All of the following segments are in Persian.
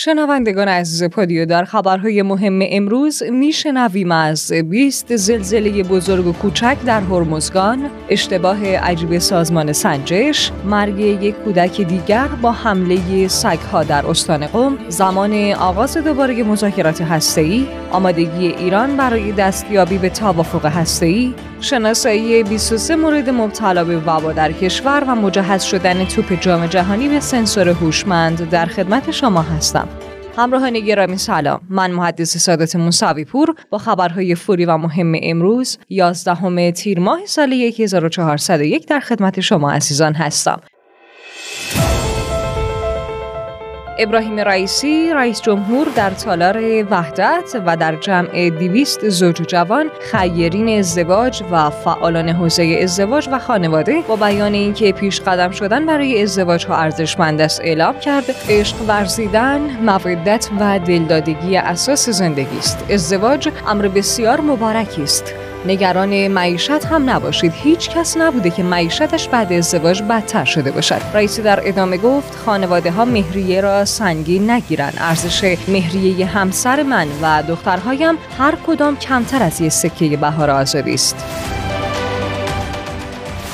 شنوندگان عزیز پادیو در خبرهای مهم امروز میشنویم از 20 زلزله بزرگ و کوچک در هرمزگان، اشتباه عجیب سازمان سنجش، مرگ یک کودک دیگر با حمله سگها در استان قم، زمان آغاز دوباره مذاکرات هسته‌ای، آمادگی ایران برای دستیابی به توافق هسته‌ای، شناسایی 23 مورد مبتلا به وبا در کشور و مجهز شدن توپ جام جهانی به سنسور هوشمند در خدمت شما هستم. همراهان گرامی سلام. من محدث سادات موسوی پور با خبرهای فوری و مهم امروز 11 تیر ماه سال 1401 در خدمت شما عزیزان هستم. ابراهیم رئیسی رئیس جمهور در تالار وحدت و در جمع دیویست زوج جوان خیرین ازدواج و فعالان حوزه ازدواج و خانواده با بیان اینکه پیش قدم شدن برای ازدواج ها ارزشمند است اعلام کرد. عشق ورزیدن مودت و دلدادگی اساس زندگی است. ازدواج امر بسیار مبارکی است. نگران معیشت هم نباشید. هیچ کس نبوده که معیشتش بعد ازدواج بدتر شده باشد. رئیسی در ادامه گفت خانواده ها مهریه را سنگین نگیرن. ارزش مهریه همسر من و دخترهایم هر کدام کمتر از یک سکه بهار آزادی است.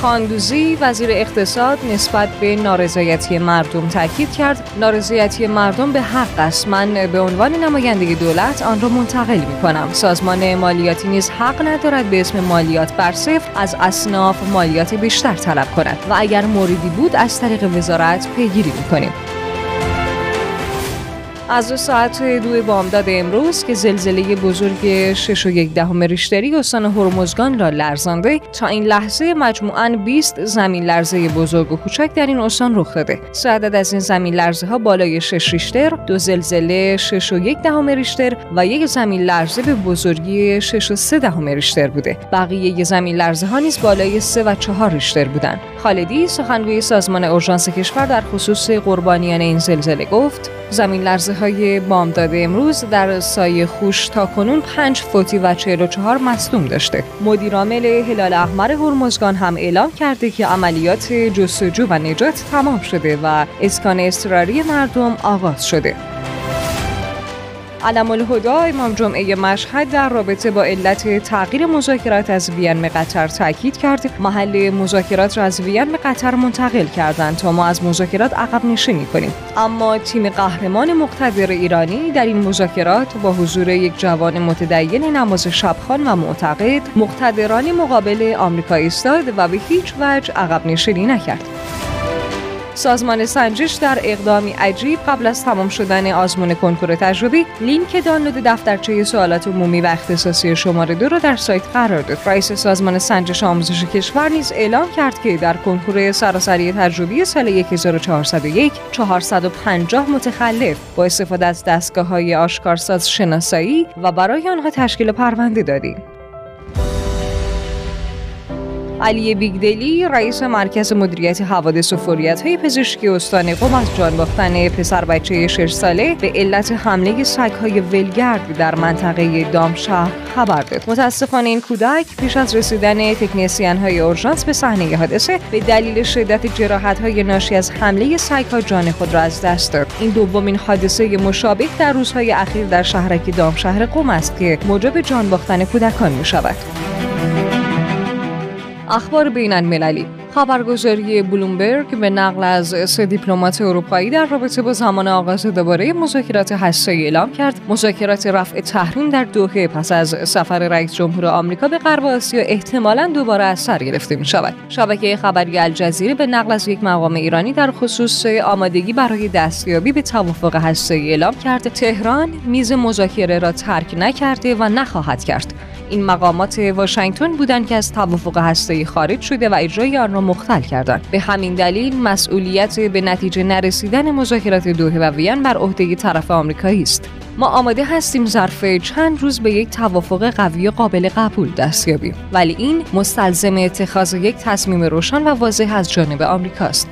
خاندوزی وزیر اقتصاد نسبت به نارضایتی مردم تاکید کرد. نارضایتی مردم به حق است. من به عنوان نماینده دولت آن را منتقل می کنم سازمان مالیاتی نیز حق ندارد به اسم مالیات بر صفر از اصناف مالیات بیشتر طلب کند. و اگر موردی بود از طریق وزارت پیگیری می کنیم از دو ساعت دو بامداد امروز که زلزله بزرگ 6 و یک دهم ریشتری استان هرمزگان را لرزانده تا این لحظه مجموعاً 20 زمین لرزه بزرگ و کوچک در این استان رخ داده. سه از این زمین لرزه ها بالای 6 ریشتر، دو زلزله 6 و یک دهم ریشتر و یک زمین لرزه به بزرگی 6 و 3 دهم ریشتر بوده. بقیه زمین لرزه ها نیز بالای 3 و 4 ریشتر بودند. خالدی سخنگوی سازمان اورژانس کشور در خصوص قربانیان این زلزله گفت زمین لرزه های بامداد امروز در سایه خوش تا کنون 5 فوتی و 44 مصدوم داشته. مدیرعامل هلال احمر هرمزگان هم اعلام کرده که عملیات جستجو و نجات تمام شده و اسکان اضطراری مردم آغاز شده. علم الهدا امام جمعه مشهد در رابطه با علت تغییر مذاکرات از وین به قطر تاکید کرد. محل مذاکرات را از وین به قطر منتقل کردند تا ما از مذاکرات عقب نشینی کنیم. اما تیم قهرمان مقتدر ایرانی در این مذاکرات با حضور یک جوان متدین نماز شبخان و معتقد مقتدران مقابل آمریکا ایستاد و به هیچ وجه عقب نشینی نکرد. سازمان سنجش در اقدامی عجیب قبل از تمام شدن آزمون کنکور تجربی لینک دانلود دفترچه سوالات عمومی و اختصاصی شماره دو را در سایت قرار داد. رئیس سازمان سنجش آموزش کشور نیز اعلام کرد که در کنکور سراسری تجربی سال 1401 450 متخلف با استفاده از دستگاه های آشکارساز شناسایی و برای آنها تشکیل پرونده دادیم. علی بیگدلی رئیس مرکز مدیریت حوادث و فوریت های پزشکی استان قم از جان باختن پسر بچه 6 ساله به علت حمله سگ های ولگرد در منطقه دامشهر خبر داد. متاسفانه این کودک پیش از رسیدن تکنسیان های اورژانس به صحنه حادثه به دلیل شدت جراحت های ناشی از حمله سگ ها جان خود را از دست داد. این دومین حادثه مشابه در روزهای اخیر در شهرک دامشهر قم است که موجب جان باختن کودکان می شود اخبار بین المللی. خبرگزاری بلومبرگ به نقل از سه دیپلمات اروپایی در رابطه با زمان آغاز دوباره مذاکرات هسته‌ای اعلام کرد. مذاکرات رفع تحریم در دوحه پس از سفر رئیس جمهور آمریکا به غرب آسیا احتمالا دوباره از سر گرفته می شود شبکه خبری الجزیره به نقل از یک مقام ایرانی در خصوص آمادگی برای دستیابی به توافق هسته‌ای اعلام کرد. تهران میز مذاکره را ترک نکرده و نخواهد کرد. این مقامات واشنگتن بودند که از توافق هسته‌ای خارج شده و اجرای آن را مختل کردند. به همین دلیل مسئولیت به نتیجه نرسیدن مذاکرات دوحه و وین بر عهده طرف آمریکایی است. ما آماده هستیم ظرف چند روز به یک توافق قوی قابل قبول دست یابیم. ولی این مستلزم اتخاذ یک تصمیم روشن و واضح از جانب آمریکاست.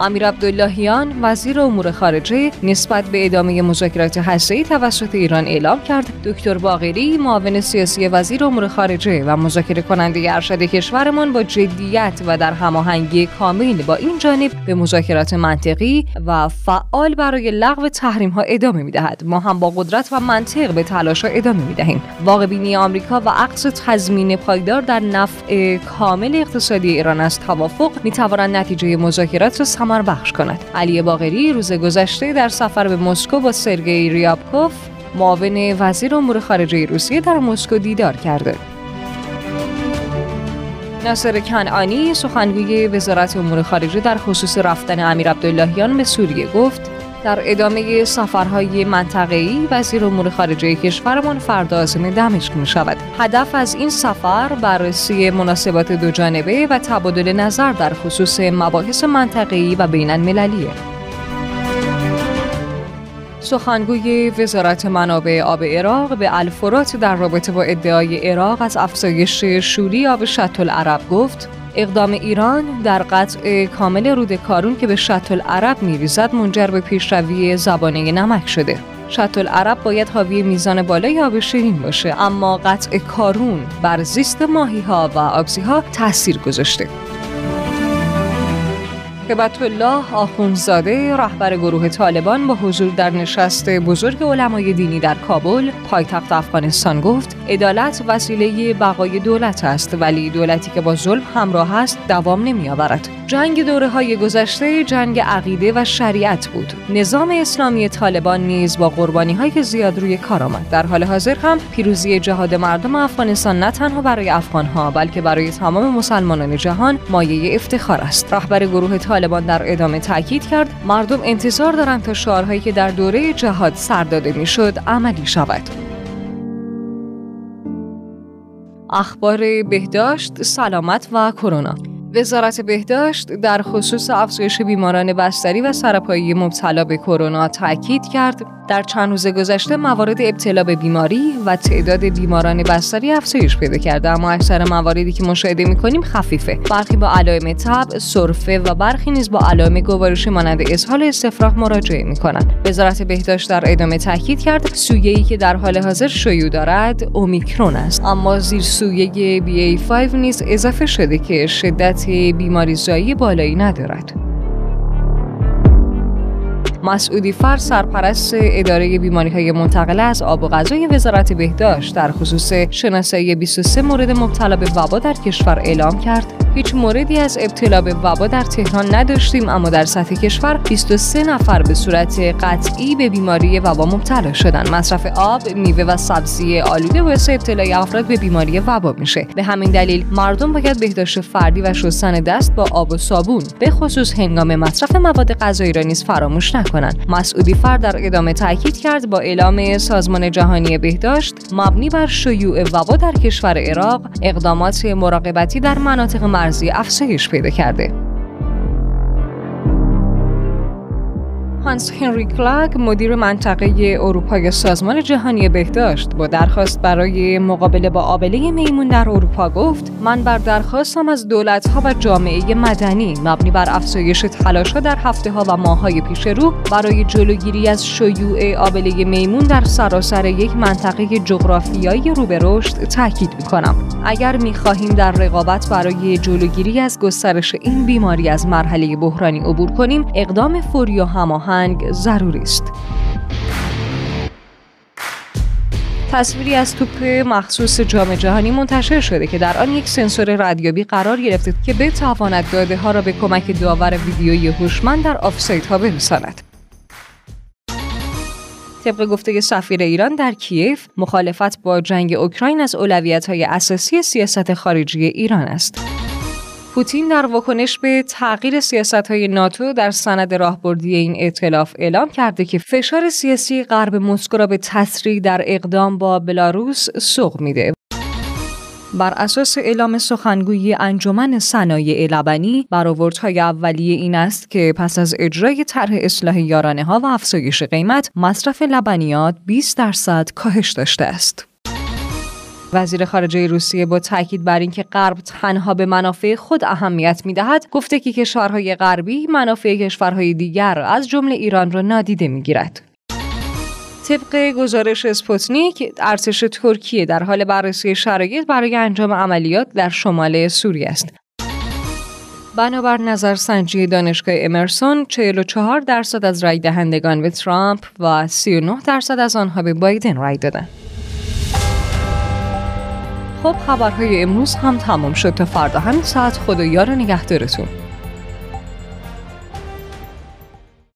امیر عبداللهیان وزیر امور خارجه نسبت به ادامه مذاکرات هسته‌ای توسط ایران اعلام کرد. دکتر باقری معاون سیاسی وزیر امور خارجه و مذاکره کننده ارشد کشورمان با جدیت و در هماهنگی کامل با این جانب به مذاکرات منطقی و فعال برای لغو تحریم ها ادامه می‌دهد. ما هم با قدرت و منطق به تلاش ها ادامه می‌دهیم. واقع بینی آمریکا و عقص تضمین پایدار در نفع کامل اقتصادی ایران از توافق می توانند نتیجه مذاکرات را ثمر بخش کند. علی باقری روز گذشته در سفر به مسکو با سرگئی ریابکوف معاون وزیر امور خارجه روسیه در مسکو دیدار کرده. ناصر کنعانی سخنگوی وزارت امور خارجه در خصوص رفتن امیر عبداللهیان به سوریه گفت در ادامه سفرهای منطقه‌ای وزیر امور خارجه کشورمان فردا عازم دمشق می شود. هدف از این سفر بررسی مناسبات دو جانبه و تبادل نظر در خصوص مباحث منطقه‌ای و بین المللیه. سخنگوی وزارت منابع آب عراق به الفرات در رابطه با ادعای عراق از افزایش شوری آب شط العرب گفت اقدام ایران در قطع کامل رود کارون که به شط العرب میریزد منجر به پیشروی زبانه نمک شده. شط العرب باید حاوی میزان بالای آب شیرین باشه اما قطع کارون بر زیست ماهی ها و آبزی ها تاثیر گذاشته. هبت الله آخونزاده رهبر گروه طالبان با حضور در نشست بزرگ علمای دینی در کابل پایتخت افغانستان گفت عدالت وسیله بقای دولت است ولی دولتی که با ظلم همراه است دوام نمیآورد. جنگ دوره های گذشته جنگ عقیده و شریعت بود. نظام اسلامی طالبان نیز با قربانی های زیاد روی کار آمد. در حال حاضر هم پیروزی جهاد مردم افغانستان نه تنها برای افغان ها بلکه برای تمام مسلمانان جهان مایه افتخار است. رهبر گروه در ادامه تاکید کرد مردم انتظار دارند تا شعارهایی که در دوره جهاد سر داده می‌شد عملی شود. اخبار بهداشت، سلامت و کرونا. وزارت بهداشت در خصوص افزایش بیماران بستری و سرپایی مبتلا به کرونا تاکید کرد. در چند روز گذشته موارد ابتلا به بیماری و تعداد بیماران بستری افزایش پیدا کرده اما اکثر مواردی که مشاهده می‌کنیم خفیفه. برخی با علائم تب سرفه و برخی نیز با علائم گوارشی مانند اسهال استفراغ مراجعه می‌کنند. وزارت بهداشت در ادامه تاکید کرد سویه که در حال حاضر شیوع دارد اومیکرون است. اما زیر سویه BA5 نیز اضافه شده که شدت بیماری زایی بالایی ندارد. مسعودی فر سرپرست اداره بیماری های منتقله از آب و غذای وزارت بهداشت در خصوص شناسایی 23 مورد مبتلا به وبا در کشور اعلام کرد. هیچ موردی از ابتلا به وبا در تهران نداشتیم اما در سطح کشور 23 نفر به صورت قطعی به بیماری وبا مبتلا شدن. مصرف آب میوه و سبزی آلوده باعث ابتلای افراد به بیماری وبا میشه. به همین دلیل مردم باید بهداشت فردی و شستن دست با آب و صابون به خصوص هنگام مصرف مواد غذایی را نیز فراموش نکنند مسعودی فرد در ادامه تاکید کرد با اعلام سازمان جهانی بهداشت مبنی بر شیوع وبا در کشور عراق اقدامات مراقبتی در مناطق مرزی افزایش پیدا کرده. هانس هنری کلاگ مدیر منطقه اروپای سازمان جهانی بهداشت. با درخواست برای مقابله با آبله میمون در اروپا گفت من بر درخواستم از دولت‌ها و جامعه مدنی. مبنی بر افزایش تلاش‌ها در هفته ها و ماه‌های پیش رو برای جلوگیری از شیوع آبله میمون در سراسر یک منطقه جغرافیایی رو به رشد تاکید می‌کنم. اگر می‌خواهیم در رقابت برای جلوگیری از گسترش این بیماری از مرحله بحرانی عبور کنیم اقدام فوری و هماهنگ ضروری است. تصویری از توپ مخصوص جام جهانی منتشر شده که در آن یک سنسور ردیابی قرار گرفته که بتواند داده ها را به کمک داور ویدیویی هوشمند در آفساید ها برساند. طبق گفته سفیر ایران در کیف مخالفت با جنگ اوکراین از اولویت های اساسی سیاست خارجی ایران است. پوتین در واکنش به تغییر سیاست های ناتو در سند راهبردی این ائتلاف اعلام کرده که فشار سیاسی غرب مسکو را به تسریع در اقدام با بلاروس سوق میده. بر اساس اعلام سخنگوی انجمن صنایع لبنی برآوردهای اولیه این است که پس از اجرای طرح اصلاح یارانه ها و افزایش قیمت مصرف لبنیات 20 درصد کاهش داشته است. وزیر خارجه روسیه با تاکید بر اینکه غرب تنها به منافع خود اهمیت می‌دهد گفته که کشورهای غربی منافع کشورهای دیگر از جمله ایران را نادیده می‌گیرد طبق گزارش اسپوتنیک ارتش ترکیه در حال بررسی شرایط برای انجام عملیات در شمال سوریه است بنابر نظرسنجی دانشگاه امرسون 44 درصد از رای دهندگان به ترامپ و 39 درصد از آنها به بایدن رای دادند. خب خبرهای امروز هم تمام شد. تا فردا همین ساعت خدا یار نگهدارتون.